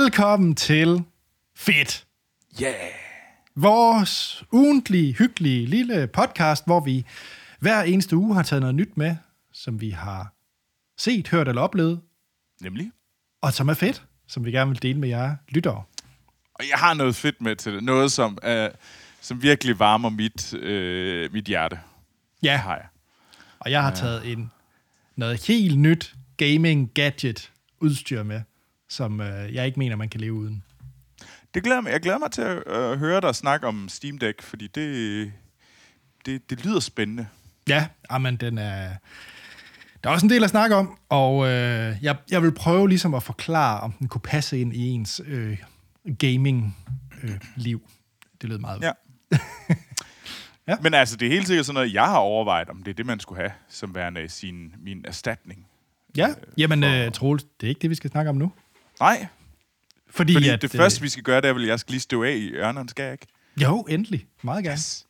Velkommen til Fedt. Yeah! Vores ugentlige, hyggelige lille podcast, hvor vi hver eneste uge har taget noget nyt med, som vi har set, hørt eller oplevet, Nemlig. og som er fedt, som vi gerne vil dele med jer lyttere. Og jeg har noget fedt med til det. Noget, som, uh, som virkelig varmer mit, uh, mit hjerte. Ja, Har jeg. og jeg har taget en noget helt nyt gaming gadget udstyr med, som øh, jeg ikke mener, man kan leve uden. Det glæder mig. Jeg glæder mig til at uh, høre dig snakke om Steam Deck, fordi det, det, det lyder spændende. Ja, men den er... Der er også en del at snakke om, og øh, jeg, jeg vil prøve ligesom at forklare, om den kunne passe ind i ens øh, gaming-liv. det lød meget... Ja. Ja. Men altså, det er helt sikkert sådan noget, jeg har overvejet, om det er det, man skulle have som værende sin, min erstatning. ja. Jamen, øh, Troels, det er ikke det, vi skal snakke om nu. Nej, Fordi, fordi at, det første, vi skal gøre, det er vel, at jeg skal lige støve af i ørnerne, skal jeg ikke? Øh, jo, endelig. Meget gerne. Yes.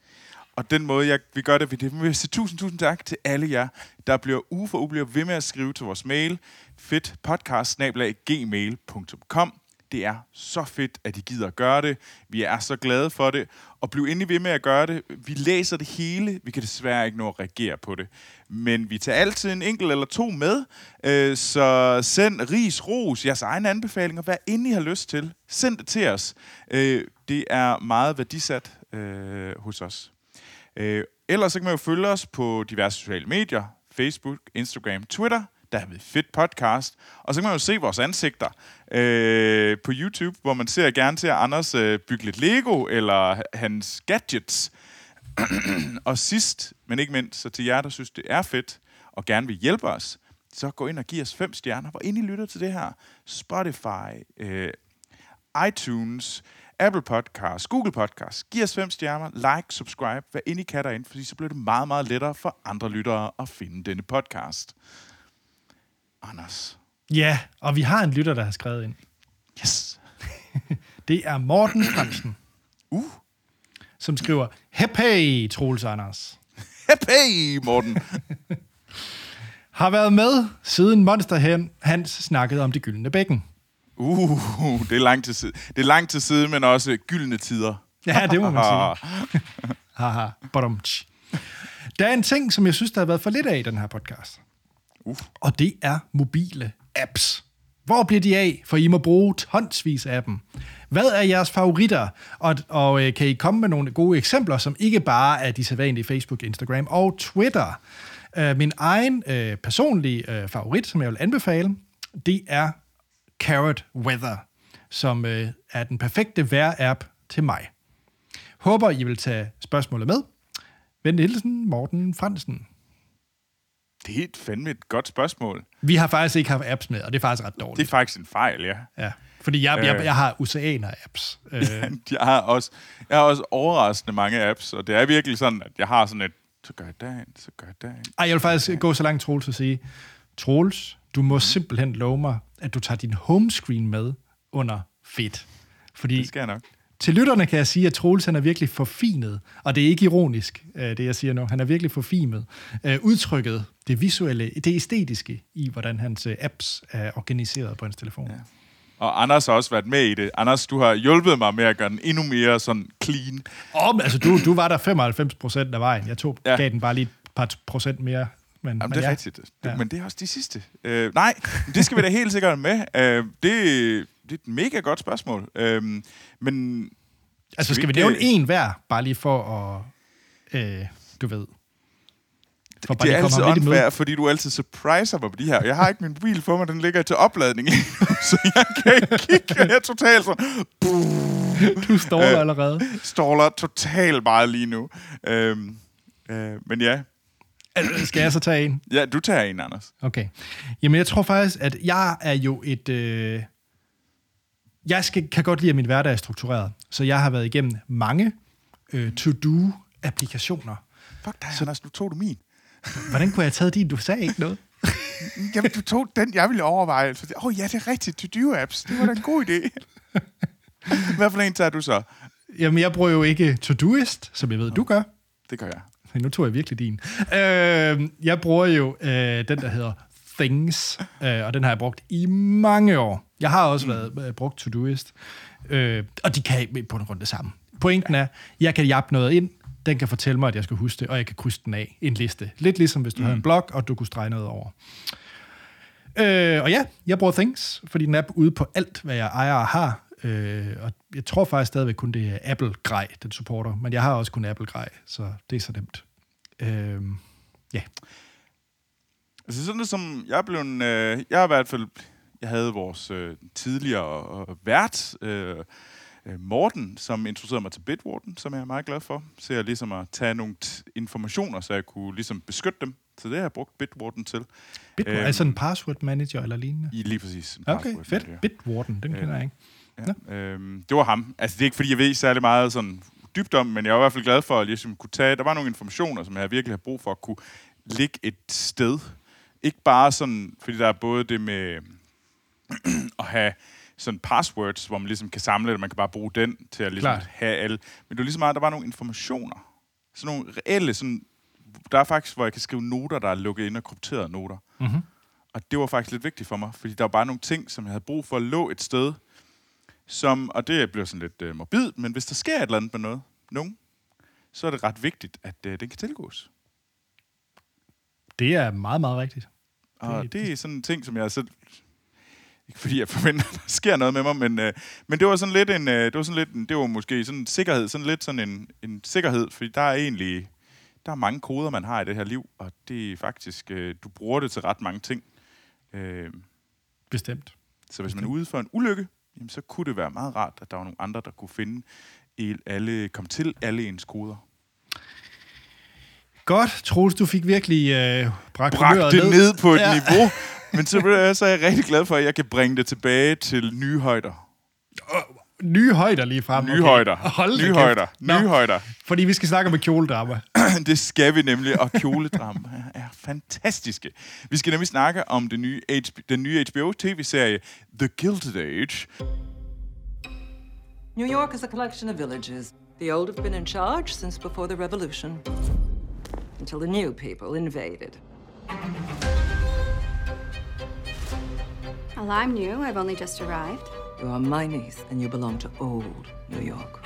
Og den måde, jeg, vi gør det, ved det vil jeg sige tusind, tusind tak til alle jer, der bliver uge for uge bliver ved med at skrive til vores mail, fedtpodcast-gmail.com. Det er så fedt, at I gider at gøre det. Vi er så glade for det. Og bliv endelig ved med at gøre det. Vi læser det hele. Vi kan desværre ikke nå at reagere på det. Men vi tager altid en enkelt eller to med. Øh, så send ris, ros, jeres egne anbefalinger. Hvad end I har lyst til. Send det til os. Øh, det er meget værdisat øh, hos os. Øh, ellers så kan man jo følge os på diverse sociale medier. Facebook, Instagram, Twitter. Der har vi Fedt Podcast. Og så kan man jo se vores ansigter øh, på YouTube, hvor man ser gerne til Anders øh, bygge lidt Lego, eller hans gadgets. og sidst, men ikke mindst, så til jer, der synes, det er fedt, og gerne vil hjælpe os, så gå ind og giv os fem stjerner, hvor ind I lytter til det her. Spotify, øh, iTunes, Apple Podcasts, Google Podcasts. Giv os fem stjerner, like, subscribe, hvad ind I kan derinde, fordi så bliver det meget, meget lettere for andre lyttere at finde denne podcast. Anders. Ja, og vi har en lytter, der har skrevet ind. Yes. Det er Morten Fransen, Uh. som skriver, Hep hey, Troels Anders. Hey, Morten. Har været med siden Monster Hans snakkede om det gyldne bækken. Uh, det er langt til side. Det er langt til side, men også gyldne tider. Ja, det må man sige. Haha, bottom. Der er en ting, som jeg synes, der har været for lidt af i den her podcast. Uf. Og det er mobile apps. Hvor bliver de af? For I må bruge tonsvis af dem. Hvad er jeres favoritter? Og, og øh, kan I komme med nogle gode eksempler, som ikke bare er de sædvanlige Facebook, Instagram og Twitter? Øh, min egen øh, personlige øh, favorit, som jeg vil anbefale, det er Carrot Weather, som øh, er den perfekte vejr-app til mig. Håber, I vil tage spørgsmålet med. Vend Nielsen, Morten Fransen. Det er helt fandme et godt spørgsmål. Vi har faktisk ikke haft apps med, og det er faktisk ret dårligt. Det er faktisk en fejl, ja. Ja, fordi jeg, jeg, Øh. jeg har oceaner apps. Øh, Jeg har også, jeg har også overraskende mange apps, og det er virkelig sådan, at jeg har sådan et, så gør jeg dagen, så gør jeg dagen. ej, jeg vil faktisk gå så langt, Troels, at sige, Troels, du må simpelthen love mig, at du tager din homescreen med under fedt. Fordi Det skal jeg nok. Til lytterne kan jeg sige, at Troels han er virkelig forfinet, og det er ikke ironisk, øh, det jeg siger nu. Han er virkelig forfinet. Øh, Udtrykket, det visuelle, det æstetiske i, hvordan hans øh, apps er organiseret på hans telefon. Ja. Og Anders har også været med i det. Anders, du har hjulpet mig med at gøre den endnu mere sådan clean. Og, altså, du, du var der 95 procent af vejen. Jeg tog. Ja. gav den bare lige et par procent mere. Men, Jamen, men det er ja. rigtigt. Det, Ja. Men det er også de sidste. Øh, nej, det skal vi da helt sikkert med. Øh, det, det er et mega godt spørgsmål. Øh, men Altså, skal vi ikke- nævne en hver, bare lige for at, øh, du ved... For det er altid unfair, fordi du altid surpriser mig på de her. Jeg har ikke min mobil på mig, den ligger til opladning lige nu, så jeg kan ikke kigge. Jeg er totalt sådan, Du står der allerede. ståler totalt meget lige nu. Øhm, øh, men ja. Skal jeg så tage en? ja, du tager en, Anders. Okay. Jamen, jeg tror faktisk, at jeg er jo et... Øh... Jeg skal, kan godt lide, at min hverdag er struktureret. Så jeg har været igennem mange øh, to-do-applikationer. Fuck dig, Anders, nu tog du min. Hvordan kunne jeg have taget din? Du sagde ikke noget. Jamen, du tog den, jeg ville overveje. Åh oh, ja, det er rigtigt. To-do-apps. Det var da en god idé. Hvad for en tager du så? Jamen, jeg bruger jo ikke Todoist, som jeg ved, du gør. Det gør jeg. Men nu tog jeg virkelig din. Øh, jeg bruger jo øh, den, der hedder Things, øh, og den har jeg brugt i mange år. Jeg har også mm. været øh, brugt Todoist, øh, og de kan på en grund det samme. Pointen er, jeg kan jappe noget ind, den kan fortælle mig, at jeg skal huske det, og jeg kan krydse den af. En liste. Lidt ligesom hvis du mm. havde en blog, og du kunne strege noget over. Øh, og ja, jeg bruger Things, fordi den er ude på alt, hvad jeg ejer og har. Øh, og jeg tror faktisk stadigvæk kun, det er Apple-grej, den supporter. Men jeg har også kun Apple-grej, så det er så nemt. Øh, ja. Altså sådan det som, jeg er blevet, øh, jeg har i hvert fald, jeg havde vores øh, tidligere øh, vært, øh, øh, Morten, som introducerede mig til Bitwarden, som jeg er meget glad for. Så jeg ligesom at tage nogle informationer, så jeg kunne ligesom beskytte dem. Så det har jeg brugt Bitwarden til. Bitwarden, øhm, altså en password manager eller lignende? I, lige præcis. En okay, fedt. Manager. Bitwarden, den kender øh, jeg ikke. Ja, øhm, det var ham. Altså det er ikke, fordi jeg ved særlig meget sådan dybt om, men jeg var i hvert fald glad for at ligesom kunne tage... Der var nogle informationer, som jeg virkelig har brug for at kunne ligge et sted. Ikke bare sådan, fordi der er både det med at have sådan passwords, hvor man ligesom kan samle det, man kan bare bruge den til at ligesom have alle. Men det var ligesom meget, der var nogle informationer. Sådan nogle reelle, sådan, der er faktisk, hvor jeg kan skrive noter, der er lukket ind og krypterede noter. Mm-hmm. Og det var faktisk lidt vigtigt for mig, fordi der var bare nogle ting, som jeg havde brug for at lå et sted, som, og det bliver sådan lidt uh, morbid, men hvis der sker et eller andet med noget, nogen, så er det ret vigtigt, at uh, det kan tilgås. Det er meget, meget rigtigt. Og det, det er sådan en ting, som jeg selv ikke fordi jeg forventer, at der sker noget med mig, men, øh, men det var sådan lidt en, øh, det var sådan lidt en, det var måske sådan en sikkerhed, sådan lidt sådan en, en sikkerhed, fordi der er egentlig, der er mange koder, man har i det her liv, og det er faktisk, øh, du bruger det til ret mange ting. Øh, Bestemt. Så hvis man er ude for en ulykke, jamen, så kunne det være meget rart, at der var nogle andre, der kunne finde alle, komme til alle ens koder. Godt, Troels, du fik virkelig øh, bragt, bragt det ned. ned på et ja. niveau, Men så, så er jeg rigtig glad for, at jeg kan bringe det tilbage til nye højder. Nye højder lige frem. Nye okay. højder. Hold nye højder. Nye Nå, højder. Fordi vi skal snakke om kjoledrama. det skal vi nemlig, og kjoledrama er fantastiske. Vi skal nemlig snakke om den nye, HBO, den nye HBO-tv-serie The Gilded Age. New York is a collection of villages. The old have been in charge since before the revolution. Until the new people invaded. Well, I'm new. I've only just arrived. You are my niece, and you belong to old New York.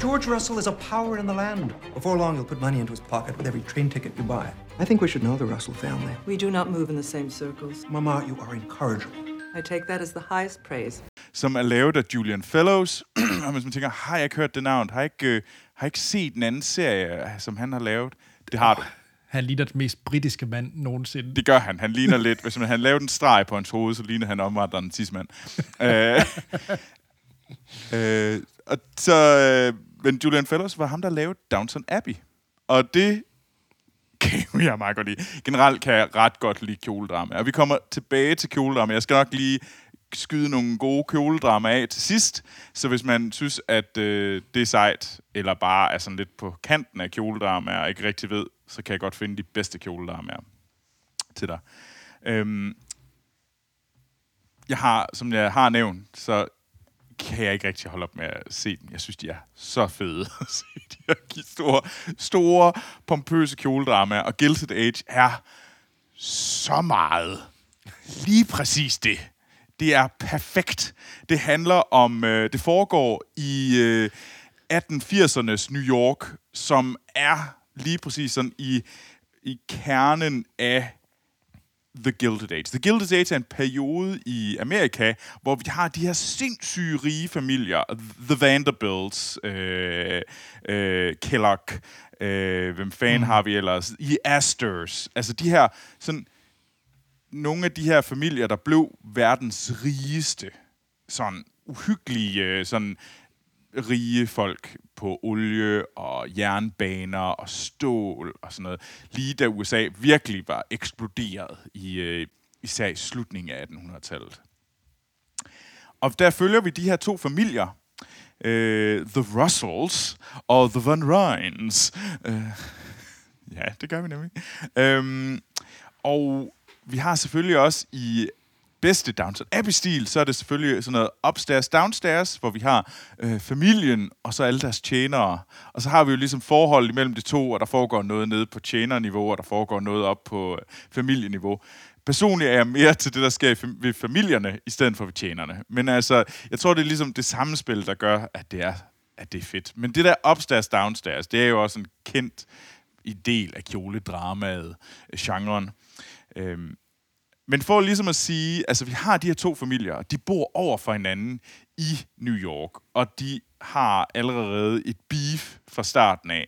George Russell is a power in the land. Before long, you'll put money into his pocket with every train ticket you buy. I think we should know the Russell family. We do not move in the same circles. Mama, you are incorrigible. I take that as the highest praise. Som er lavet af Julian Fellows. og hvis man tænker, har jeg ikke hørt det navn? Har jeg ikke, øh, har jeg ikke set en anden serie, som han har lavet? Det har du. Han ligner den mest britiske mand nogensinde. Det gør han. Han ligner lidt, hvis man, han lavede en streg på hans hoved, så ligner han omvandrende tidsmand. øh, øh, og så, øh, men Julian Fellows var ham, der lavede Downton Abbey. Og det kan jeg meget godt lide. Generelt kan jeg ret godt lide kjoledrama. Og vi kommer tilbage til kjoledrama. Jeg skal nok lige skyde nogle gode kjoledrama af til sidst. Så hvis man synes, at øh, det er sejt, eller bare er sådan lidt på kanten af kjoledrama, og ikke rigtig ved, så kan jeg godt finde de bedste kjoledramaer til dig. Øhm, jeg har, som jeg har nævnt, så kan jeg ikke rigtig holde op med at se dem. Jeg synes, de er så fede at se. De her store, store, pompøse kjoledramaer. Og Gilded Age er så meget lige præcis det. Det er perfekt. Det handler om, øh, det foregår i øh, 1880'ernes New York, som er lige præcis sådan i, i kernen af The Gilded Age. The Gilded Age er en periode i Amerika, hvor vi har de her sindssyge rige familier. The Vanderbilts, øh, øh, Kellogg, øh, hvem fanden mm. har vi ellers? I Astors. Altså de her, sådan, nogle af de her familier, der blev verdens rigeste, sådan uhyggelige, øh, sådan rige folk på olie og jernbaner og stål og sådan noget, lige da USA virkelig var eksploderet i øh, især i slutningen af 1800-tallet. Og der følger vi de her to familier, øh, The Russells og The Van Ryns. Øh, ja, det gør vi nemlig. Øhm, og vi har selvfølgelig også i bedste Downton Abbey-stil, så er det selvfølgelig sådan noget upstairs, downstairs, hvor vi har øh, familien, og så alle deres tjenere. Og så har vi jo ligesom forhold imellem de to, og der foregår noget nede på tjenerniveau, og der foregår noget op på øh, familieniveau. Personligt er jeg mere til det, der sker fam- ved familierne, i stedet for ved tjenerne. Men altså, jeg tror, det er ligesom det samspil, der gør, at det er, at det er fedt. Men det der upstairs, downstairs, det er jo også en kendt i del af kjoledramaet, genren. Øhm, men for ligesom at sige, altså vi har de her to familier, de bor over for hinanden i New York, og de har allerede et beef fra starten af.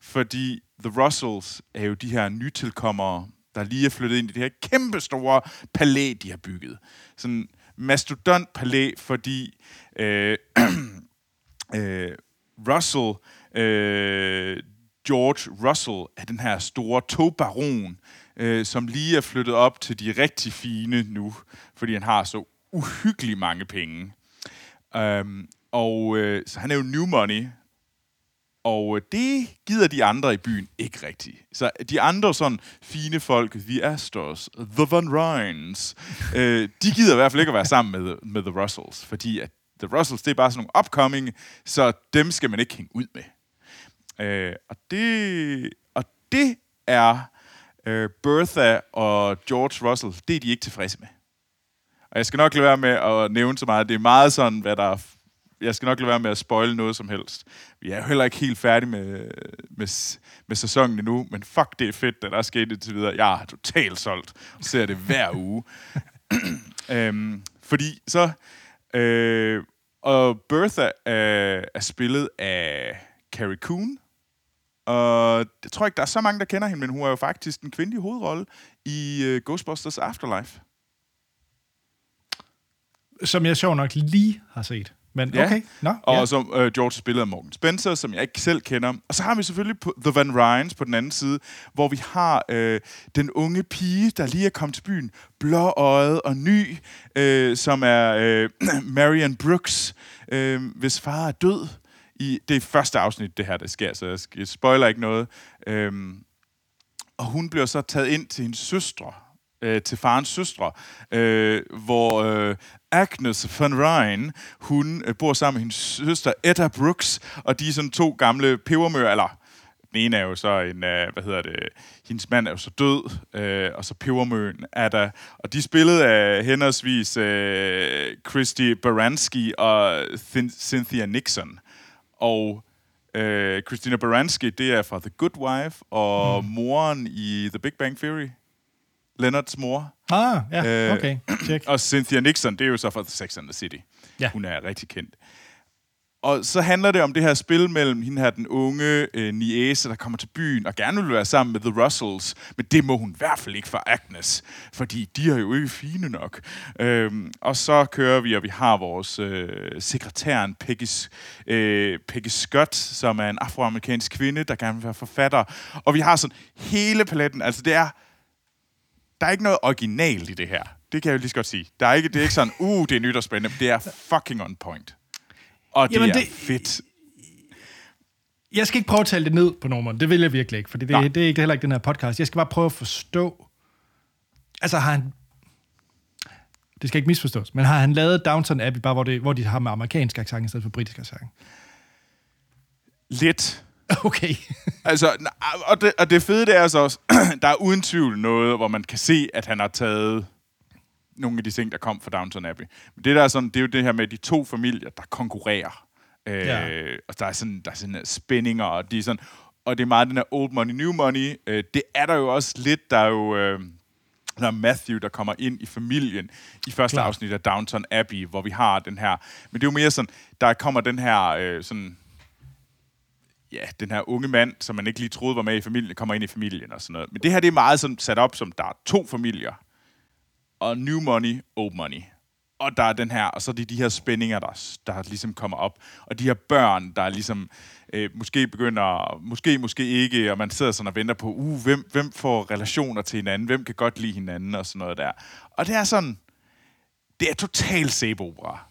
Fordi The Russells er jo de her nytilkommere, der lige er flyttet ind i det her kæmpe store palæ, de har bygget. Sådan en mastodont palæ, fordi øh, øh, Russell, øh, George Russell, er den her store togbaron, øh, som lige er flyttet op til de rigtig fine nu, fordi han har så uhyggeligt mange penge. Um, og øh, så han er jo new money, og øh, det gider de andre i byen ikke rigtigt. Så de andre sådan fine folk, The Astors, The Van Ryns, øh, de gider i hvert fald ikke at være sammen med, med The Russells, fordi at The Russells, det er bare sådan nogle upcoming, så dem skal man ikke hænge ud med. Øh, og, det, og det er øh, Bertha og George Russell, det er de ikke tilfredse med. Og jeg skal nok lade være med at nævne så meget. Det er meget sådan, hvad der er jeg skal nok lade være med at spoile noget som helst. Vi er jo heller ikke helt færdige med, med, med sæsonen endnu, men fuck, det er fedt, det der er sket indtil videre. Jeg er totalt solgt og ser det hver uge. øhm, fordi så... Øh, og Bertha er, er spillet af Carrie Coon. Og jeg tror ikke, der er så mange, der kender hende, men hun er jo faktisk den kvindelige hovedrolle i uh, Ghostbusters Afterlife. Som jeg sjov nok lige har set. Men Ja. okay, nå. Og ja. som øh, George spiller af Morgan Spencer, som jeg ikke selv kender. Og så har vi selvfølgelig The Van Ryans på den anden side, hvor vi har øh, den unge pige, der lige er kommet til byen, blåøjet og ny, øh, som er øh, Marian Brooks, øh, hvis far er død. I, det er første afsnit, det her, der sker, så jeg, spoiler ikke noget. Øhm, og hun bliver så taget ind til hendes søstre, øh, til farens søstre, øh, hvor øh, Agnes van Ryn, hun øh, bor sammen med hendes søster Etta Brooks, og de er sådan to gamle pebermøer, eller den ene er jo så en, øh, hvad hedder det, hendes mand er jo så død, øh, og så pebermøen er der, og de spillede af henholdsvis øh, Christy Baranski og Thin- Cynthia Nixon. Og øh, Christina Baranski, det er fra The Good Wife, og mm. moren i The Big Bang Theory. Leonards mor. Ah, ja, Øh, okay. Check. Og Cynthia Nixon, det er jo så fra The Sex and the City. Ja. Hun er rigtig kendt. Og så handler det om det her spil mellem hende her, den unge øh, niece, der kommer til byen og gerne vil være sammen med The Russells, men det må hun i hvert fald ikke for Agnes, fordi de er jo ikke fine nok. Øhm, og så kører vi, og vi har vores øh, sekretæren Peggy, øh, Peggy Scott, som er en afroamerikansk kvinde, der gerne vil være forfatter. Og vi har sådan hele paletten, altså det er der er ikke noget originalt i det her. Det kan jeg jo lige så godt sige. Der er ikke, det er ikke sådan, uh, det er nyt og spændende. Det er fucking on point. Og det Jamen, er det- fedt. Jeg skal ikke prøve at tale det ned på nummeren. Det vil jeg virkelig ikke, for det, Nej. det er ikke heller ikke den her podcast. Jeg skal bare prøve at forstå... Altså har han... Det skal ikke misforstås, men har han lavet Downton Abbey, bare hvor, det, hvor de har med amerikansk accent i stedet for britisk accent? Lidt. Okay. Altså, og det, og det fede det er så også, der er uden tvivl noget, hvor man kan se, at han har taget nogle af de ting, der kom fra Downton Abbey. Men det der er sådan, det er jo det her med de to familier, der konkurrerer. Øh, Ja. Og der er sådan, der er sådan spændinger, og de er sådan, og det er meget den her old money, new money. Øh, det er der jo også lidt, der er jo... Øh, der er Matthew, der kommer ind i familien i første Klart. afsnit af Downton Abbey, hvor vi har den her... Men det er jo mere sådan, der kommer den her øh, sådan ja, den her unge mand, som man ikke lige troede var med i familien, kommer ind i familien og sådan noget. Men det her, det er meget sådan sat op som, der er to familier. Og new money, old money. Og der er den her, og så er det de her spændinger, der, der ligesom kommer op. Og de her børn, der ligesom øh, måske begynder, måske, måske ikke, og man sidder sådan og venter på, uh, hvem, hvem får relationer til hinanden, hvem kan godt lide hinanden og sådan noget der. Og det er sådan, det er total sæbeopera.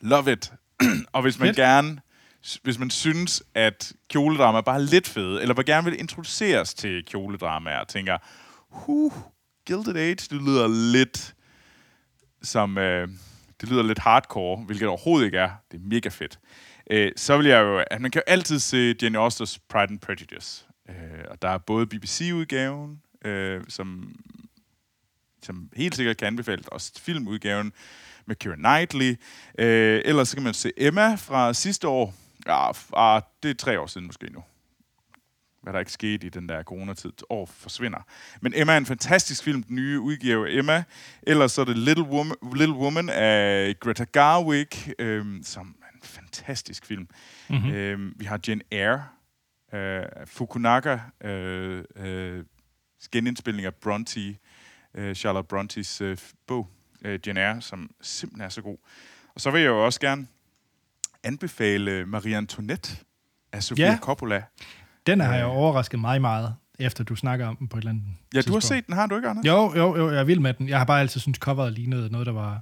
Love it. og hvis man Fedt. gerne, hvis man synes, at kjoledrama er bare lidt fede, eller hvor gerne vil introduceres til kjoledrama, og tænker, huh, Gilded Age, det lyder lidt, som øh, det lyder lidt hardcore, hvilket overhovedet ikke er. Det er mega fedt. Øh, så vil jeg jo... At man kan jo altid se Jane Austers Pride and Prejudice. Øh, og der er både BBC-udgaven, øh, som, som helt sikkert kan anbefales, og filmudgaven med Keira Knightley. Øh, ellers så kan man se Emma fra sidste år. Ja, ah, det er tre år siden måske nu hvad der ikke skete i den der coronatid, år forsvinder. Men Emma er en fantastisk film, den nye udgave Emma. Ellers så er det Little Woman, Little Woman af Greta Garwig, øhm, som er en fantastisk film. Mm-hmm. Øhm, vi har Jane Eyre, øh, Fukunaga, øh, øh, genindspilning af Bronte, øh, Charlotte Brontes øh, bog, øh, Jane Eyre, som simpelthen er så god. Og så vil jeg jo også gerne anbefale Marie Antoinette af Sofia Ja. Coppola. Den har jeg overrasket mig meget, efter du snakker om den på et eller andet Ja, du har tidspunkt. set den, har du ikke, Anders? Jo, jo, jo, jeg er vild med den. Jeg har bare altid syntes, coveret lignede noget, der var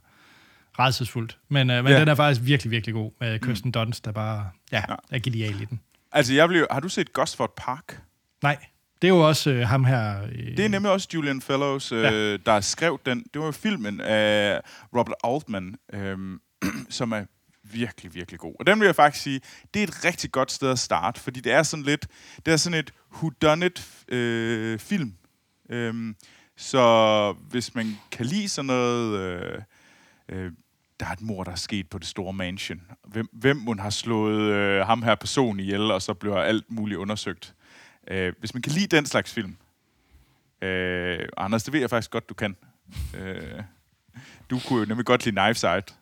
redselsfuldt. Men, øh, men Ja. den er faktisk virkelig, virkelig god med Kirsten Dunst, der bare ja, er genial i den. Altså, jeg blev, har du set Gosford Park? Nej, det er jo også øh, ham her... Øh, Det er nemlig også Julian Fellows, øh, Ja. der skrev den. Det var jo filmen af Robert Altman, øh, som er virkelig, virkelig god. Og den vil jeg faktisk sige, det er et rigtig godt sted at starte, fordi det er sådan lidt, det er sådan et whodunit øh, film. Øhm, så hvis man kan lide sådan noget, øh, øh, der er et mor, der er sket på det store mansion. Hvem, hvem hun har slået øh, ham her person ihjel, og så bliver alt muligt undersøgt. Øh, hvis man kan lide den slags film, øh, Anders, det ved jeg faktisk godt, du kan. Øh, du kunne jo nemlig godt lide Knives Out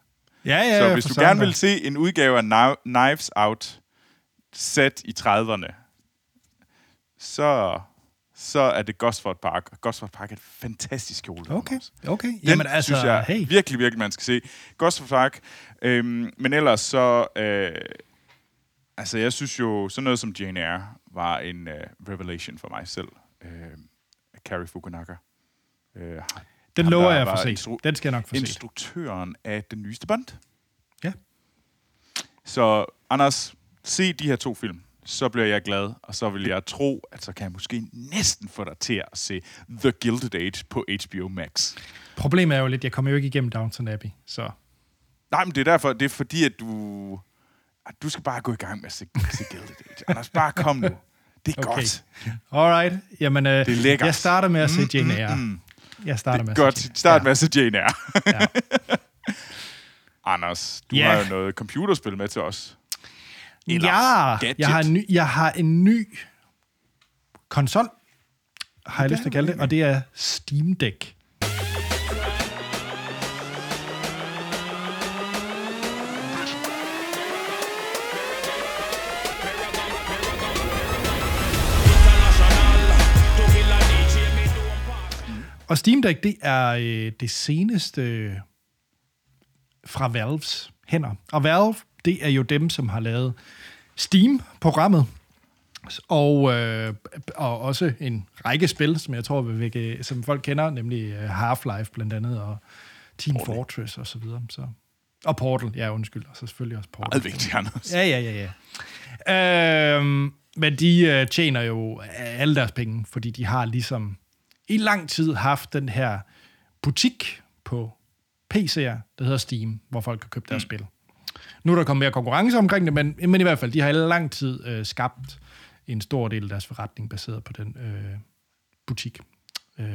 ja, ja, Så hvis du gerne vil se en udgave af Kni- Knives Out sat i 30'erne, så, så er det Gosford Park. Og Gosford Park er et fantastisk kjole. Okay, okay. Den Jamen altså, synes jeg hey. virkelig, virkelig, man skal se. Gosford Park. Øhm, men ellers så... Øh, altså, jeg synes jo, sådan noget som Jane Eyre var en øh, revelation for mig selv. Øh, Carrie Fukunaga. Øh, Den lover jeg for se. instru- Den skal jeg nok se. instruktøren af den nyeste Bond. Ja. Så Anders, se de her to film, så bliver jeg glad, og så vil jeg tro, at så kan jeg måske næsten få dig til at se The Gilded Age på HBO Max. Problemet er jo lidt, jeg kommer jo ikke igennem Downton Abbey, så... Nej, men det er derfor, det er fordi, at du... At du skal bare gå i gang med at se, se Gilded Age. Anders, bare kom nu. Det er Okay. godt. Alright, jamen, øh, Det er lækkert. jeg starter med at se Jane Eyre. mm. Jeg starter Det med er se godt. Start med at se Jane Eyre. Ja. Anders, du Ja. har jo noget computerspil med til os. Eller Ja, gadget. jeg har, en ny, jeg har en ny konsol, har jeg lyst til at kalde det, og det er Steam Deck. Og Steam Deck, det er øh, det seneste øh, fra Valves hænder. Og Valve, det er jo dem, som har lavet Steam-programmet, og, øh, og også en række spil, som jeg tror, vække, som folk kender, nemlig øh, Half-Life blandt andet, og Team Portal. Fortress og så videre. Så. Og Portal, ja undskyld, og så selvfølgelig også Portal. Meget vigtigt, Anders. Ja, ja, ja, ja. Øhm, men de øh, tjener jo alle deres penge, fordi de har ligesom i lang tid haft den her butik på PC'er, der hedder Steam, hvor folk kan købe deres mm. spil. Nu er der kommet mere konkurrence omkring det, men, men i hvert fald, de har i lang tid øh, skabt en stor del af deres forretning baseret på den øh, butik. Øh.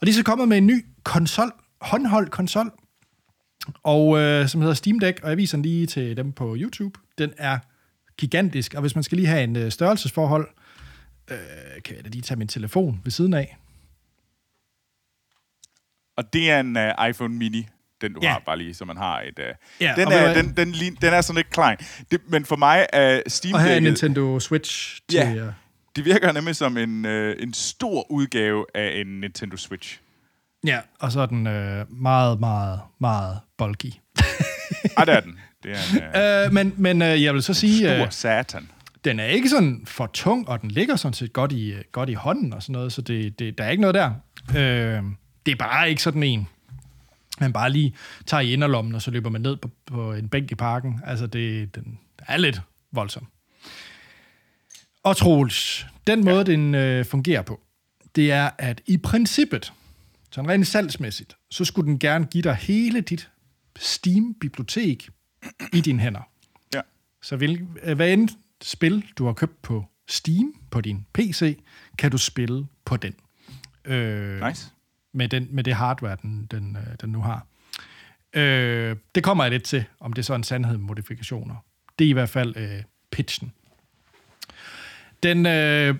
Og de er så kommet med en ny konsol, håndholdt konsol, og øh, som hedder Steam Deck, og jeg viser den lige til dem på YouTube. Den er gigantisk, og hvis man skal lige have en øh, størrelsesforhold, øh, kan jeg da lige tage min telefon ved siden af. Og det er en uh, iPhone mini, den du Ja. har, bare lige, så man har et... Uh, Ja, den, er, den, den, lin- den er sådan lidt klein. Det, men for mig er Steam Og her er Nintendo Switch til... Ja. øh, Det virker nemlig som en, øh, en stor udgave af en Nintendo Switch. ja, og så er den øh, meget, meget, meget bulky. Ej, det er den. Det er en øh, Øh, men men øh, jeg vil så sige, stor øh, satan. Den er ikke sådan for tung, og den ligger sådan set godt i, øh, godt i hånden og sådan noget, så det, det, der er ikke noget der. Øh, det er bare ikke sådan en, man bare lige tager i inderlommen, og så løber man ned på, på en bænk i parken. Altså, det den er lidt voldsom. Og Troels, den måde, ja. den øh, fungerer på, det er, at i princippet, så rent salgsmæssigt, så skulle den gerne give dig hele dit Steam-bibliotek i dine hænder. Ja. Så vil, øh, hvad end spil, du har købt på Steam på din PC, kan du spille på den. Øh, Nice. med, den, med det hardware, den, den, øh, den nu har. Øh, det kommer jeg lidt til, om det er så en sandhed med modifikationer. Det er i hvert fald øh, pitchen. Den, øh,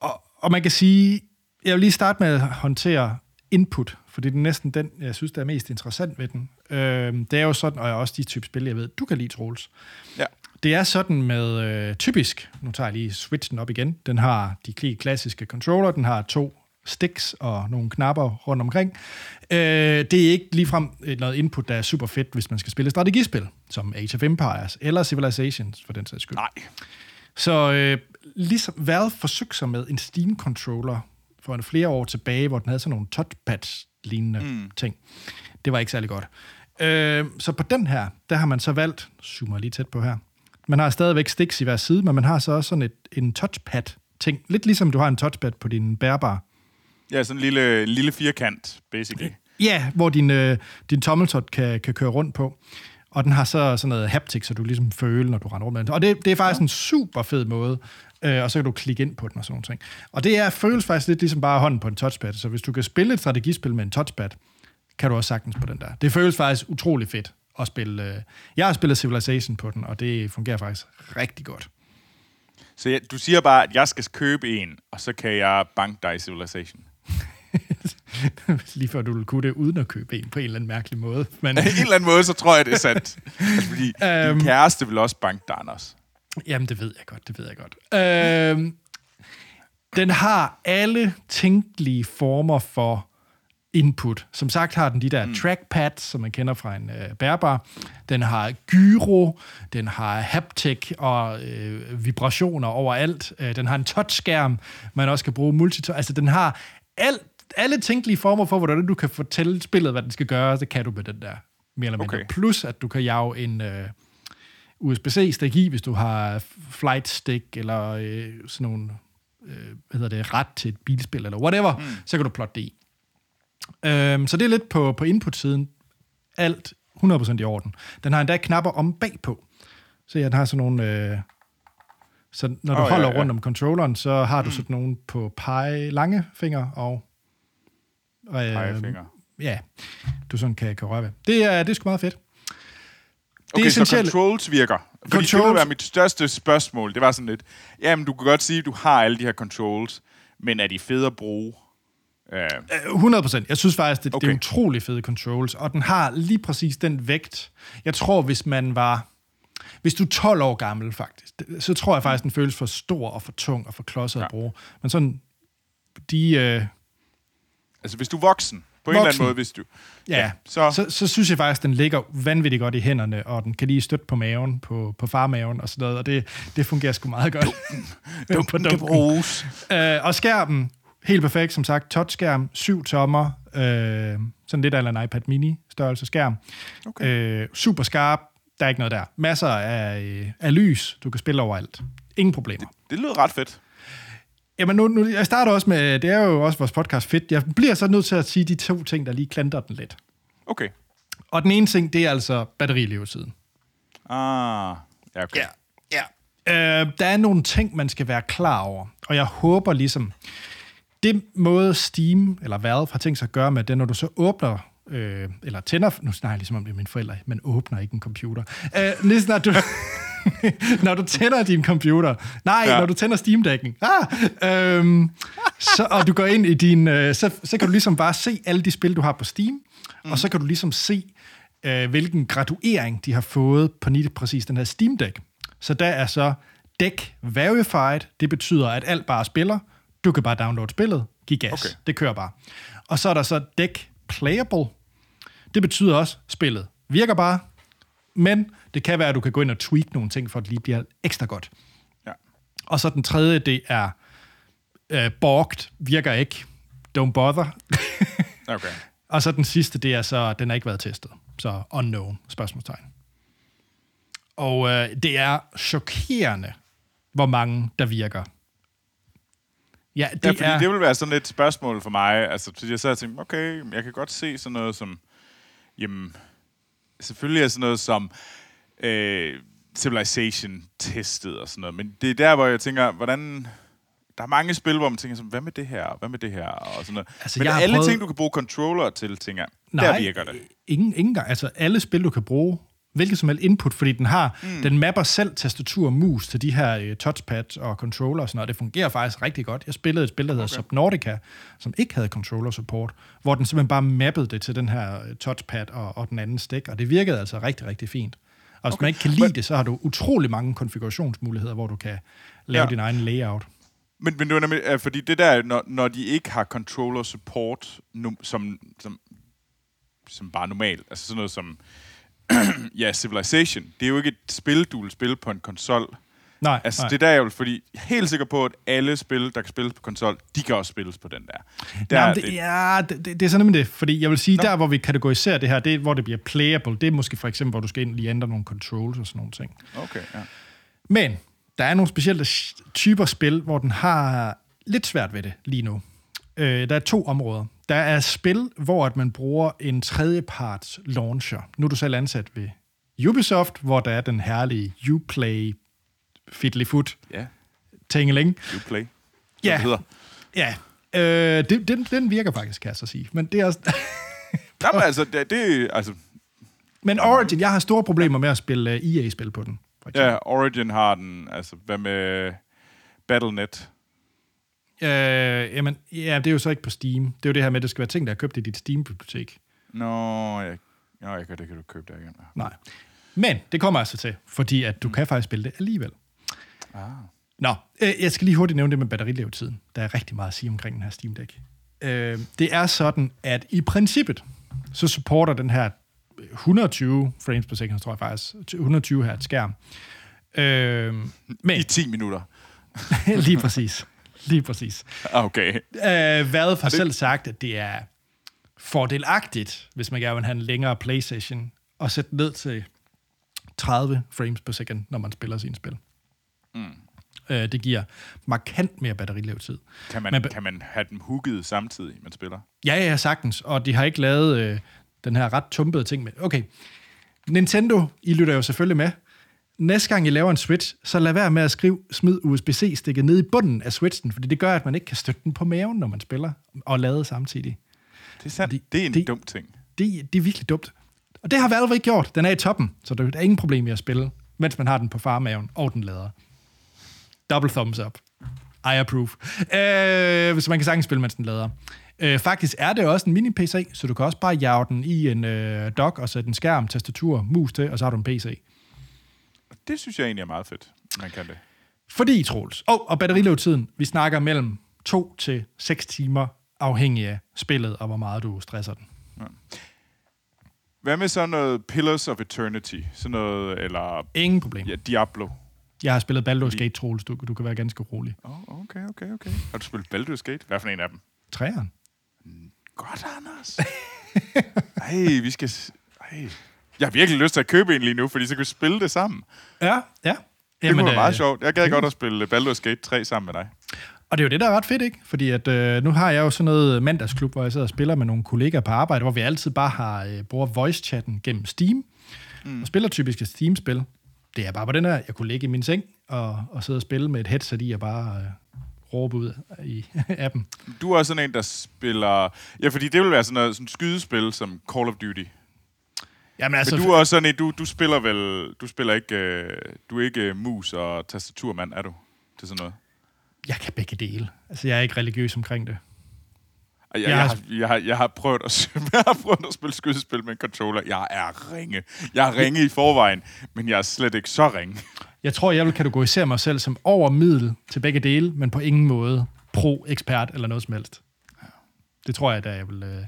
og, og man kan sige, jeg vil lige starte med at håndtere input, for det er næsten den, jeg synes, der er mest interessant ved den. Øh, det er jo sådan, og jeg også de type spil, jeg ved, du kan lide, Troels. Ja. Det er sådan med øh, typisk, nu tager jeg lige switchen op igen, den har de klassiske controller, den har to sticks og nogle knapper rundt omkring. Øh, det er ikke ligefrem et- noget input, der er super fedt, hvis man skal spille strategispil, som Age of Empires eller Civilizations, for den sags skyld. Nej. Så øh, ligesom Valve forsøgte sig med en Steam-controller for en flere år tilbage, hvor den havde sådan nogle touchpads-lignende mm. ting. Det var ikke særlig godt. Øh, så på den her, der har man så valgt, zoomer lige tæt på her, man har stadigvæk sticks i hver side, men man har så også sådan et, en touchpad-ting. Lidt ligesom du har en touchpad på din bærbare. Ja, sådan en lille, lille firkant, basically. Ja, hvor din, øh, din tommeltot kan, kan køre rundt på. Og den har så sådan noget haptic, så du ligesom føler, når du render rundt med den. Og det, det er faktisk ja. en super fed måde, øh, og så kan du klikke ind på den og sådan nogle ting. Og det er, føles faktisk lidt ligesom bare hånden på en touchpad. Så hvis du kan spille et strategispil med en touchpad, kan du også sagtens på den der. Det føles faktisk utrolig fedt at spille. Øh. Jeg har spillet Civilization på den, og det fungerer faktisk rigtig godt. Så ja, du siger bare, at jeg skal købe en, og så kan jeg banke dig i Civilization. Lige før du vil kunne det, uden at købe en på en eller anden mærkelig måde. Men, På en eller anden måde, så tror jeg, det er sandt. altså, fordi Øhm. din kæreste vil også banke dig, Anders. Jamen, det ved jeg godt, det ved jeg godt. Øhm, den har alle tænkelige former for input. Som sagt har den de der mm. trackpads, som man kender fra en øh, bærbar. Den har gyro, den har haptic og øh, vibrationer overalt. Øh, den har en touchskærm, man også kan bruge multi Altså, den har alt, alle tænkelige former for, hvordan du kan fortælle spillet, hvad den skal gøre. Det kan du med den der, mere eller mindre. Okay. Plus, at du kan jage en... Øh, USB-C-stik i, hvis du har flight stick eller øh, sådan nogle øh, hvad hedder det, ret til et bilspil eller whatever, mm. så kan du plotte det i. Øhm, så det er lidt på, på input-siden. Alt 100% i orden. Den har endda knapper om bagpå. Så ja, den har sådan nogle... Øh, så når du oh, ja, holder ja. rundt om controlleren, så har du sådan nogle på pege, lange fingre og... og øh, Pegefinger. Ja, du sådan kan, kan røre ved. Det er, det er sgu meget fedt. Okay, så controls virker. Fordi det Controls- ville være mit største spørgsmål. Det var sådan lidt, jamen du kan godt sige, at du har alle de her controls, men er de fede at bruge? Uh, 100 procent. Jeg synes faktisk, det, okay. det er utrolig fede controls, og den har lige præcis den vægt. Jeg tror, hvis man var... Hvis du er 12 år gammel, faktisk, så tror jeg faktisk, den føles for stor og for tung og for klodset ja. at Ja. bruge. Men sådan, de... Øh, altså hvis du er voksen, på en eller Voksen. anden måde, hvis du... ja, så, så, så synes jeg faktisk, den ligger vanvittigt godt i hænderne, og den kan lige støtte på maven, på, på farmaven og sådan noget, og det, det fungerer sgu meget godt. på kan dunken. bruges. Øh, og skærmen, helt perfekt, som sagt, touchskærm, 7 tommer, øh, sådan lidt af en iPad mini størrelse skærm. Okay. Øh, super skarp, der er ikke noget der. Masser af, øh, af lys, du kan spille overalt. Ingen problemer. Det lyder ret fedt. Jamen nu, nu, jeg starter også med, det er jo også vores podcast fedt, jeg bliver så nødt til at sige de to ting, der lige klanter den lidt. Okay. Og den ene ting, det er altså batterilevetiden. Ah, ja, okay. Ja. Øh, der er nogle ting, man skal være klar over, og jeg håber ligesom, det måde Steam eller Valve har tænkt sig at gøre med det, når du så åbner, øh, eller tænder, nu snakker jeg ligesom om det er mine forældre, men åbner ikke en computer. Øh, ligesom når du, når du tænder din computer, nej, ja. Når du tænder Steam-dækken, ah, øhm, så, og du går ind i din, øh, så, så kan du ligesom bare se alle de spil, du har på Steam, mm. og så kan du ligesom se, øh, hvilken graduering de har fået på lige præcis den her Steam Deck. Så der er så Deck Verified, det betyder, at alt bare spiller. Du kan bare downloade spillet, giv gas, okay. Det kører bare. Og så er der så Deck Playable, det betyder også, at spillet virker bare, men det kan være, at du kan gå ind og tweak nogle ting, for at det lige bliver ekstra godt. Ja. Og så den tredje, det er øh, borgt, virker ikke, don't bother. Okay. Og så den sidste, det er så, den har ikke været testet. Så unknown, spørgsmålstegn. Og øh, det er chokerende, hvor mange der virker. Ja, Det ja, fordi er... det vil være sådan et spørgsmål for mig. Altså, så jeg sad og tænkte, okay, jeg kan godt se sådan noget som... Jamen, selvfølgelig er sådan noget som øh, Civilization testet og sådan noget. Men det er der, hvor jeg tænker, hvordan... Der er mange spil, hvor man tænker sådan, hvad med det her, hvad med det her, og sådan noget. Altså, Men har alle prøvet- ting, du kan bruge controller til, tænker jeg, der virker det. Ingen, ingen gang. Altså, alle spil, du kan bruge, hvilket som helst input, fordi den har, mm. den mapper selv tastatur og mus til de her uh, touchpad og controller og sådan noget. Det fungerer faktisk rigtig godt. Jeg spillede et spil, der hedder okay. Subnautica, som ikke havde controller support, hvor den simpelthen bare mappede det til den her øh, touchpad og, og den anden stik, og det virkede altså rigtig, rigtig fint. Og hvis okay. man ikke kan lide det, så har du utrolig mange konfigurationsmuligheder, hvor du kan lave ja. Din egen layout. Men, men det var nemlig, øh, fordi det der, når, når de ikke har controller support, som, som, som bare normalt, altså sådan noget som, ja, Civilization, det er jo ikke et spil, du vil spille på en konsol. Nej, Altså, nej. det der er jo, fordi jeg er helt sikker på, at alle spil, der kan spilles på konsol, de kan også spilles på den der. der Nej, men det, ja, det, det, det er sådan nemlig det. Fordi jeg vil sige, Nå. der hvor vi kategoriserer det her, det er, hvor det bliver playable. Det er måske for eksempel, hvor du skal ind lige ændre nogle controls og sådan nogle ting. Okay, ja. Men der er nogle specielle typer spil, hvor den har lidt svært ved det lige nu. Øh, der er to områder. Der er spil, hvor at man bruger en tredjeparts launcher. Nu er du selv ansat ved Ubisoft, hvor der er den herlige Uplay Fiddlyfoot Ja, tingeling. you play. Som Ja. det hedder. Ja, øh, det, den, den virker faktisk, kan jeg så sige. Men det er også... Jamen, altså, det, det altså, Men Origin, jeg har store problemer med at spille uh, EA-spil på den. Ja, Origin har den, altså, hvad med Battle.net? Øh, jamen, ja, det er jo så ikke på Steam. Det er jo det her med, at det skal være ting, der er købt i dit Steam-bibliotek. Nå, jeg, nå, jeg kan, det kan du købe der igen. Nej. Men det kommer altså til, fordi at du kan faktisk spille det alligevel. Ah. Nå, øh, jeg skal lige hurtigt nævne det med batterilevetiden. Der er rigtig meget at sige omkring den her Steam Deck. Øh, det er sådan, at i princippet, så supporter den her 120 frames per second, tror jeg faktisk, 120 hertz skærm. Øh, men I 10 minutter. lige præcis. Lige præcis. Okay. Øh, Valve har selv sagt, at det er fordelagtigt, hvis man gerne vil have en længere playsession, og sætte ned til 30 frames per second, når man spiller sine spil. Mm. Øh, det giver markant mere batterilevetid. Kan man, Men- kan man have dem hooket samtidig, man spiller? Ja, ja, sagtens. Og de har ikke lavet øh, den her ret tumpede ting med. Okay, Nintendo, I lytter jo selvfølgelig med. Næste gang I laver en Switch, så lad være med at skrive, smid USB-C-stikket ned i bunden af Switchen, fordi det gør, at man ikke kan støtte den på maven, når man spiller, og lade samtidig. Det er sandt. Det- Det, er en det- dum ting. Det, det er virkelig dumt. Og det har Valve ikke gjort. Den er i toppen, så der er ingen problem i at spille, mens man har den på farmaven, og den lader. Double thumbs up. I approve. Øh, hvis man kan sagtens spille, mens den lader. Øh, faktisk er det også en mini-PC, så du kan også bare jage den i en øh, dock og sætte en skærm, tastatur, mus til, og så har du en PC. Det synes jeg egentlig er meget fedt, man kan det. Fordi, Troels, oh, og batterilevetiden, vi snakker mellem 2 til 6 timer, afhængig af spillet, og hvor meget du stresser den. Hvad med sådan noget Pillars of Eternity? Sådan noget, eller Ingen problem. ja, Diablo? Jeg har spillet Baldur's Gate, Troels, du, du kan være ganske rolig. Oh, okay, okay, okay. Har du spillet Baldur's Gate? Hvad for en af dem? Træeren. Godt, Anders. Ej, vi skal... Ej. Jeg har virkelig lyst til at købe en lige nu, fordi så kan vi spille det sammen. Ja, ja. Det Jamen, kunne være meget øh, sjovt. Jeg gad godt at spille Baldur's Gate 3 sammen med dig. Og det er jo det, der er ret fedt, ikke? Fordi at, øh, nu har jeg jo sådan noget mandagsklub, hvor jeg sidder og spiller med nogle kollegaer på arbejde, hvor vi altid bare har øh, bruger voice-chatten gennem Steam, mm. og spiller typisk et Steam-spil. Det er bare på den her, jeg kunne ligge i min seng og, og sidde og spille med et headset i og bare øh, råbe ud i appen. Du er også sådan en, der spiller... Ja, fordi det vil være sådan noget sådan skydespil som Call of Duty. Jamen Altså, Men du er også sådan en, du, du spiller vel... Du spiller ikke... Øh, du er ikke øh, mus og tastaturmand, er du? Til sådan noget? jeg kan begge dele. Altså, jeg er ikke religiøs omkring det. Jeg, jeg, Jeg har- jeg, har, jeg, har prøvet at, jeg har prøvet at spille skydespil med en controller. Jeg er ringe. Jeg er ringe i forvejen, men jeg er slet ikke så ringe. Jeg tror, jeg vil kategorisere mig selv som over middel til begge dele, men på ingen måde pro-ekspert eller noget som helst. Det tror jeg, da jeg vil... Øh...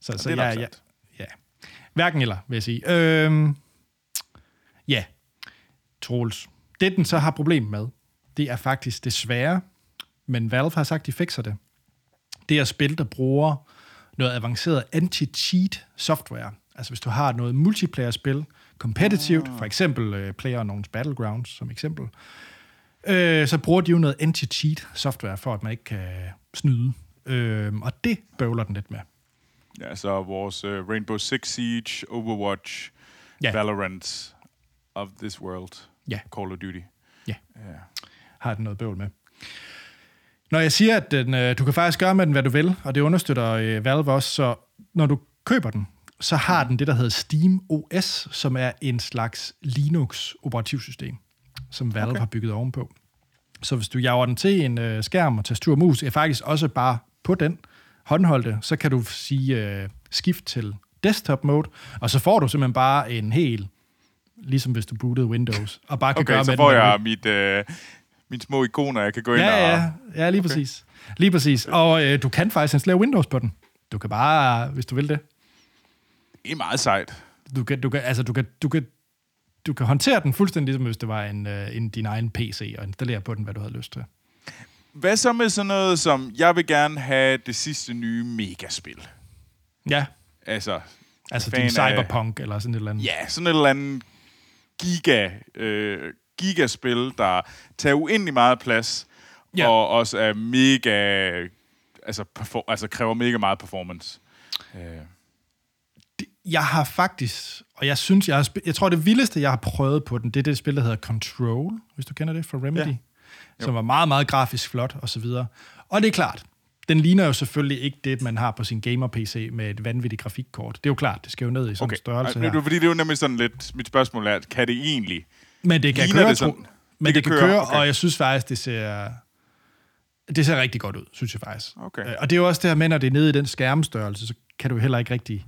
Så, så det er jeg, jeg. Hverken eller, vil jeg sige. Øhm, ja, Troels. Det, den så har problem med, det er faktisk desværre, men Valve har sagt, de fikser det. Det er spil, der bruger noget avanceret anti-cheat software. Altså hvis du har noget multiplayer-spil, competitivt, for eksempel uh, PlayerUnknown's Battlegrounds som eksempel, øh, så bruger de jo noget anti-cheat software, for at man ikke kan snyde. Øh, og det bøvler den lidt med. Ja, så vores uh, Rainbow Six Siege, Overwatch, Ja. Valorant of this world, Ja. Call of Duty. Ja. Ja. har den noget bøvl med. Når jeg siger, at den, øh, du kan faktisk gøre med den, hvad du vil, og det understøtter øh, Valve også, så når du køber den, så har den det, der hedder Steam OS, som er en slags Linux-operativsystem, som Valve okay. Har bygget ovenpå. Så hvis du jager den til en øh, skærm og tastatur og mus, er faktisk også bare på den håndholdte, så kan du sige øh, skift til desktop mode, og så får du simpelthen bare en hel, ligesom hvis du bootede Windows, og bare kan Okay, gøre så med får den, jeg mit, øh, mine små ikoner, jeg kan gå ind Ja, og... ja, ja, lige okay. præcis. Lige præcis. Og øh, du kan faktisk installere Windows på den. Du kan bare, hvis du vil det. Det er meget sejt. Du kan, du kan, altså, du kan, du kan, du kan håndtere den fuldstændig ligesom hvis det var en, øh, en din egen PC, og installere på den, hvad du havde lyst til. Hvad så med sådan noget som, jeg vil gerne have det sidste nye megaspil? Ja, Altså, altså din af- Cyberpunk eller sådan et eller andet. ja, sådan et eller andet giga, øh, gigaspil, der tager uendelig meget plads, Ja. og også er mega, altså, perfor- altså kræver mega meget performance. Øh, Jeg har faktisk, og jeg synes, jeg, har jeg tror, det vildeste, jeg har prøvet på den, det er det spil, der hedder Control, hvis du kender det fra Remedy, ja. Som var meget, meget grafisk flot og så videre. Og det er klart, den ligner jo selvfølgelig ikke det, man har på sin gamer-PC med et vanvittigt grafikkort. Det er jo klart, det skal jo ned i sådan okay, en størrelse Ej, her. det er fordi det er jo nemlig sådan lidt, mit spørgsmål er, kan det egentlig? Men det kan køre, det sådan? men det, Det kan kan køre, køre, okay. okay. og jeg synes faktisk, det ser, det ser rigtig godt ud, synes jeg faktisk. Okay. Øh, Og det er jo også det her med, når det er nede i den skærmstørrelse, så kan du heller ikke rigtig...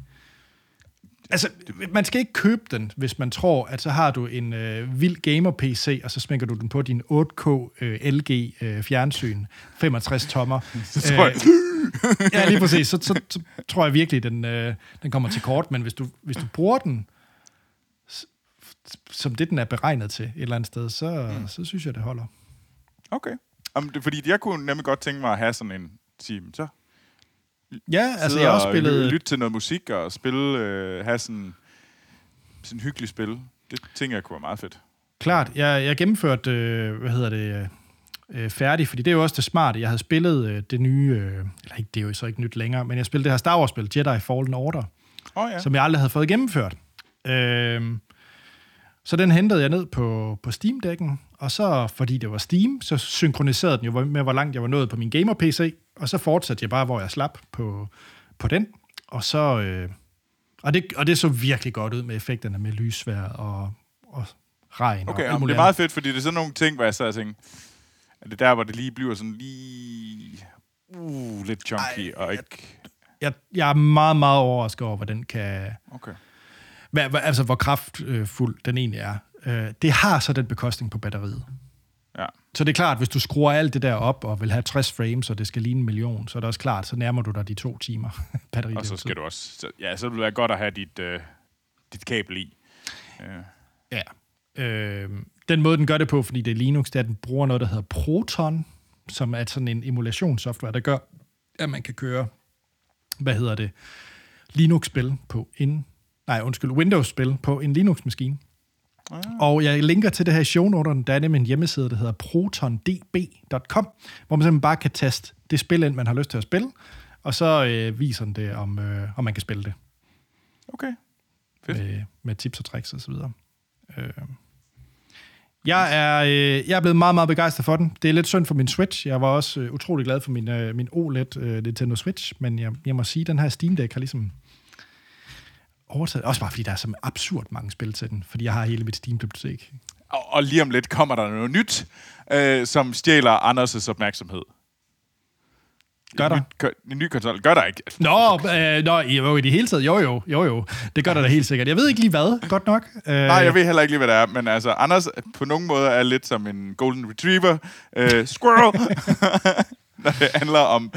Altså, man skal ikke købe den, hvis man tror, at så har du en øh, vild gamer-PC, og så smækker du den på din 8K øh, LG øh, fjernsyn, 65 tommer. Så tror jeg, ja, lige præcis. Så, så, så tror jeg virkelig, den, øh, den kommer til kort. Men hvis du, hvis du bruger den, som det, den er beregnet til et eller andet sted, så, mm. så synes jeg, det holder. okay. Jamen, det, fordi jeg kunne nemlig godt tænke mig at have sådan en time, så Ja, altså jeg har også og spillet... ly- lytte til noget musik og spille, øh, have sådan, sådan en hyggelig spil. Det tænker jeg kunne være meget fedt. Klart, jeg, jeg gennemførte, øh, hvad hedder det, øh, færdig, fordi det er jo også det smarte. Jeg havde spillet øh, det nye, øh, eller ikke, det er jo så ikke nyt længere, men jeg spillede det her Star Wars-spil, Jedi Fallen Order, oh, ja. som jeg aldrig havde fået gennemført. Øh, så den hentede jeg ned på, på Steam-dækken, og så, fordi det var Steam, så synkroniserede den jo med, hvor langt jeg var nået på min gamer-PC, og så fortsatte jeg bare, hvor jeg slap på, på den. Og så... Øh, og, det, og det så virkelig godt ud med effekterne med lysvær og, og regn. og Okay, alt jamen, det er meget fedt, fordi det er sådan nogle ting, hvor jeg sad og tænkte, at det er der, hvor det lige bliver sådan lige... Uh, lidt chunky, og ikke... jeg, jeg er meget, meget overrasket over, hvad den kan... Okay. Hvad, hvad, altså, hvor kraftfuld den egentlig er. Øh, det har så den bekostning på batteriet. Ja. Så det er klart, hvis du skruer alt det der op og vil have 60 frames, og det skal ligne en million, så er det også klart, så nærmer du dig de to timer batteri. Og så skal du også... Så, ja, så vil det være godt at have dit, øh, dit kabel i. Ja. Ja. Øh, den måde, den gør det på, fordi det er Linux, det er, at den bruger noget, der hedder Proton, som er sådan en emulationssoftware, der gør, at man kan køre, hvad hedder det, Linux-spil på en, nej, undskyld, Windows-spil på en Linux-maskine. Ah. Og jeg linker til det her i shownoterne, der er nemlig en hjemmeside, der hedder protondb.com, hvor man simpelthen bare kan taste det spil ind, man har lyst til at spille, og så øh, viser den det, om, øh, om man kan spille det Okay. Fedt. med, med tips og tricks og så videre. Øh. Jeg er, øh, jeg er blevet meget, meget begejstret for den. Det er lidt synd for min Switch. Jeg var også øh, utrolig glad for min, øh, min OLED øh, Nintendo Switch, men jeg, jeg må sige, at den her Steam Deck har ligesom overtaget. Også bare fordi der er så absurd mange spil til den, fordi jeg har hele mit Steam-bibliotek. Og, og lige om lidt kommer der noget nyt, øh, som stjæler Anders' opmærksomhed. Gør der? En ny, en ny konsol. Gør der ikke. Nå, øh, nå jo, i det hele taget. Jo, jo, jo, jo. Det gør der da helt sikkert. Jeg ved ikke lige hvad, godt nok. Øh, Nej, jeg ved heller ikke lige, hvad det er, men altså, Anders på nogle måder er lidt som en golden retriever. Øh, squirrel! Når det handler om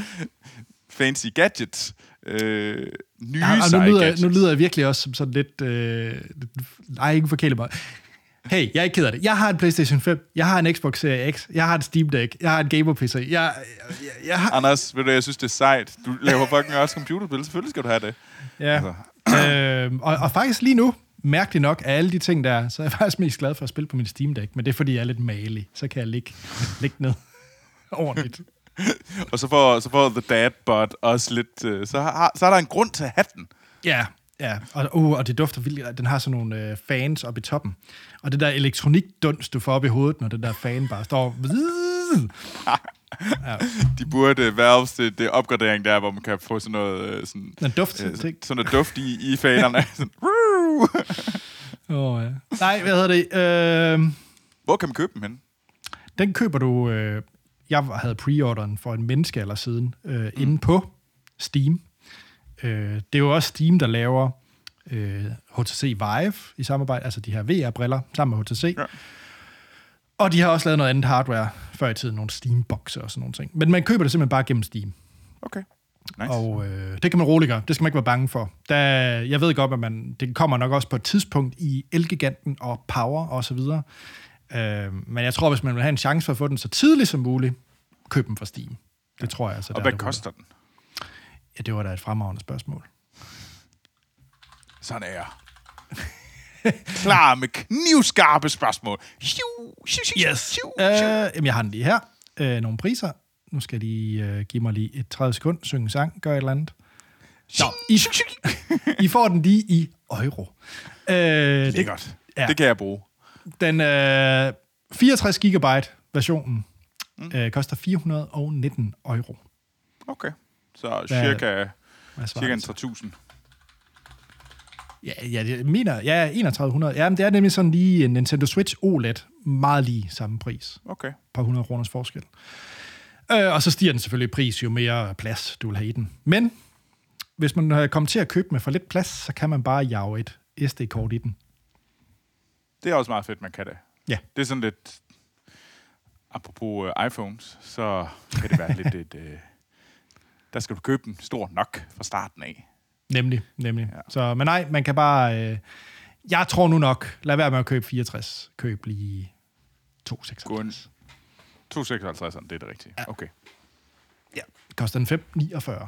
fancy gadgets. Øh, nye Ja, nu, lyder, gadgets. nu lyder jeg virkelig også som sådan lidt... Øh, nej, ikke forkæle mig. Hey, jeg er ikke ked af det. Jeg har en PlayStation 5, jeg har en Xbox Series X, jeg har en Steam Deck, jeg har en Gamer PC, jeg, jeg, jeg, jeg har... Anders, ved du, jeg synes, det er sejt. Du laver fucking også computerspil. Selvfølgelig skal du have det. Ja. Altså. øhm, og, og faktisk lige nu, mærkeligt nok, af alle de ting der, så er jeg faktisk mest glad for at spille på min Steam Deck, men det er fordi, jeg er lidt malig. Så kan jeg ligge, ligge ned ordentligt. Og så får, så får The Dad Bot også lidt... Øh, så, har, så er der en grund til at have den. Ja, ja. Og, uh, og det dufter vildt. Den har sådan nogle øh, fans oppe i toppen. Og det der elektronikduns, du får op i hovedet, når den der fan bare står... De burde uh, Valves, det, det opgradering der, hvor man kan få sådan noget... øh, Sådan, En duft, ting. sådan, sådan noget duft i, i fanerne. Åh, ja. Nej, hvad hedder det? Øh, Hvor kan man købe dem hen? den køber du... Øh, jeg havde preorderen for en menneske eller siden, øh, mm. inde på Steam. Øh, det er jo også Steam, der laver øh, HTC Vive i samarbejde, altså de her VR-briller, sammen med HTC. Ja. Og de har også lavet noget andet hardware før i tiden, nogle Steam-bokse og sådan nogle ting. Men man køber det simpelthen bare gennem Steam. Okay. Nice. Og øh, det kan man roligt gøre. Det skal man ikke være bange for. Da, jeg ved godt, at man, det kommer nok også på et tidspunkt i Elgiganten og Power og så videre. Øh, men jeg tror, hvis man vil have en chance for at få den så tidligt som muligt, køb den fra Steam. Det tror jeg. Altså, Og hvad det koster den? Ja, det var da et fremragende spørgsmål. Sådan er jeg. Klar med knivskarpe spørgsmål. Yes. Øh, jamen, jeg har den lige her. Øh, nogle priser. Nu skal de øh, give mig lige et 30 sekund, synge en sang, gør et eller andet. Nå, I, I får den lige i euro. Det, Lækkert. ja. Det kan jeg bruge. Den øh, 64 gigabyte versionen mm. øh, koster 419 euro. Okay. Så Hvad- cirka, Hvad cirka det en så? 3.000. Ja, ja, det mener, ja, 3100. Ja, men det er nemlig sådan lige en Nintendo Switch OLED, meget lige samme pris. Okay. Et par hundrede kroners forskel. Øh, og så stiger den selvfølgelig i pris, jo mere plads du vil have i den. Men hvis man øh, kommer til at købe med for lidt plads, så kan man bare jage et SD-kort i den. Det er også meget fedt, man kan det. Ja. Det er sådan lidt... Apropos uh, iPhones, så kan det være lidt et... Uh, der skal du købe den stor nok fra starten af. Nemlig, nemlig. Ja. Ja. Så, men nej, man kan bare... Øh, jeg tror nu nok, lad være med at købe 64. Køb lige Gå en 256. 256, det er det rigtige. Ja. Okay. Ja, koster den 549.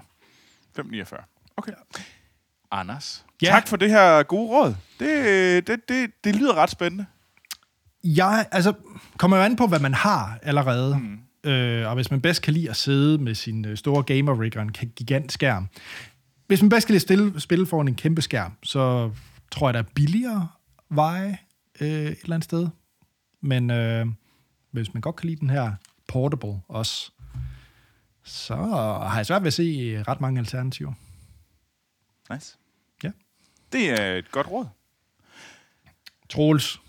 549. Okay. Anders, Ja. tak for det her gode råd. Det, det, det, det lyder ret spændende. Jeg, altså, kommer jo an på, hvad man har allerede. Mm. Øh, og hvis man bedst kan lide at sidde med sin øh, store gamer rig og en gi- gigant skærm. Hvis man bedst kan lide stille, spille foran en kæmpe skærm, så tror jeg, der er billigere veje øh, et eller andet sted. Men øh, hvis man godt kan lide den her portable også, så har jeg svært ved at se ret mange alternativer. Nice. Ja. Det er et godt råd. Troels.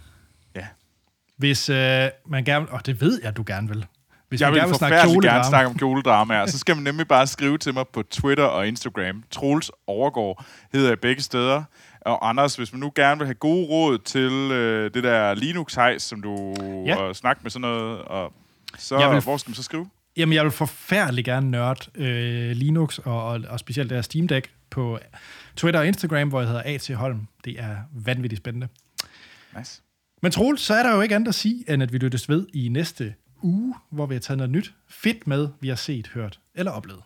Hvis øh, man gerne... Og det ved jeg, du gerne vil. Hvis Jeg man vil gerne vil snakke gerne snakke om kjoledramaer. Så skal man nemlig bare skrive til mig på Twitter og Instagram. Troels Overgaard hedder jeg begge steder. Og Anders, hvis man nu gerne vil have gode råd til øh, det der Linux-hejs, som du Ja. ja. snakker med sådan noget, og så Jeg vil- hvor skal man så skrive? Jamen, jeg vil forfærdelig gerne nørde øh, Linux, og, og, og specielt det her Steam Deck på Twitter og Instagram, hvor jeg hedder A.T. Holm. Det er vanvittigt spændende. Nice. Men Troels, så er der jo ikke andet at sige, end at vi lyttes ved i næste uge, hvor vi har taget noget nyt fedt med, vi har set, hørt eller oplevet.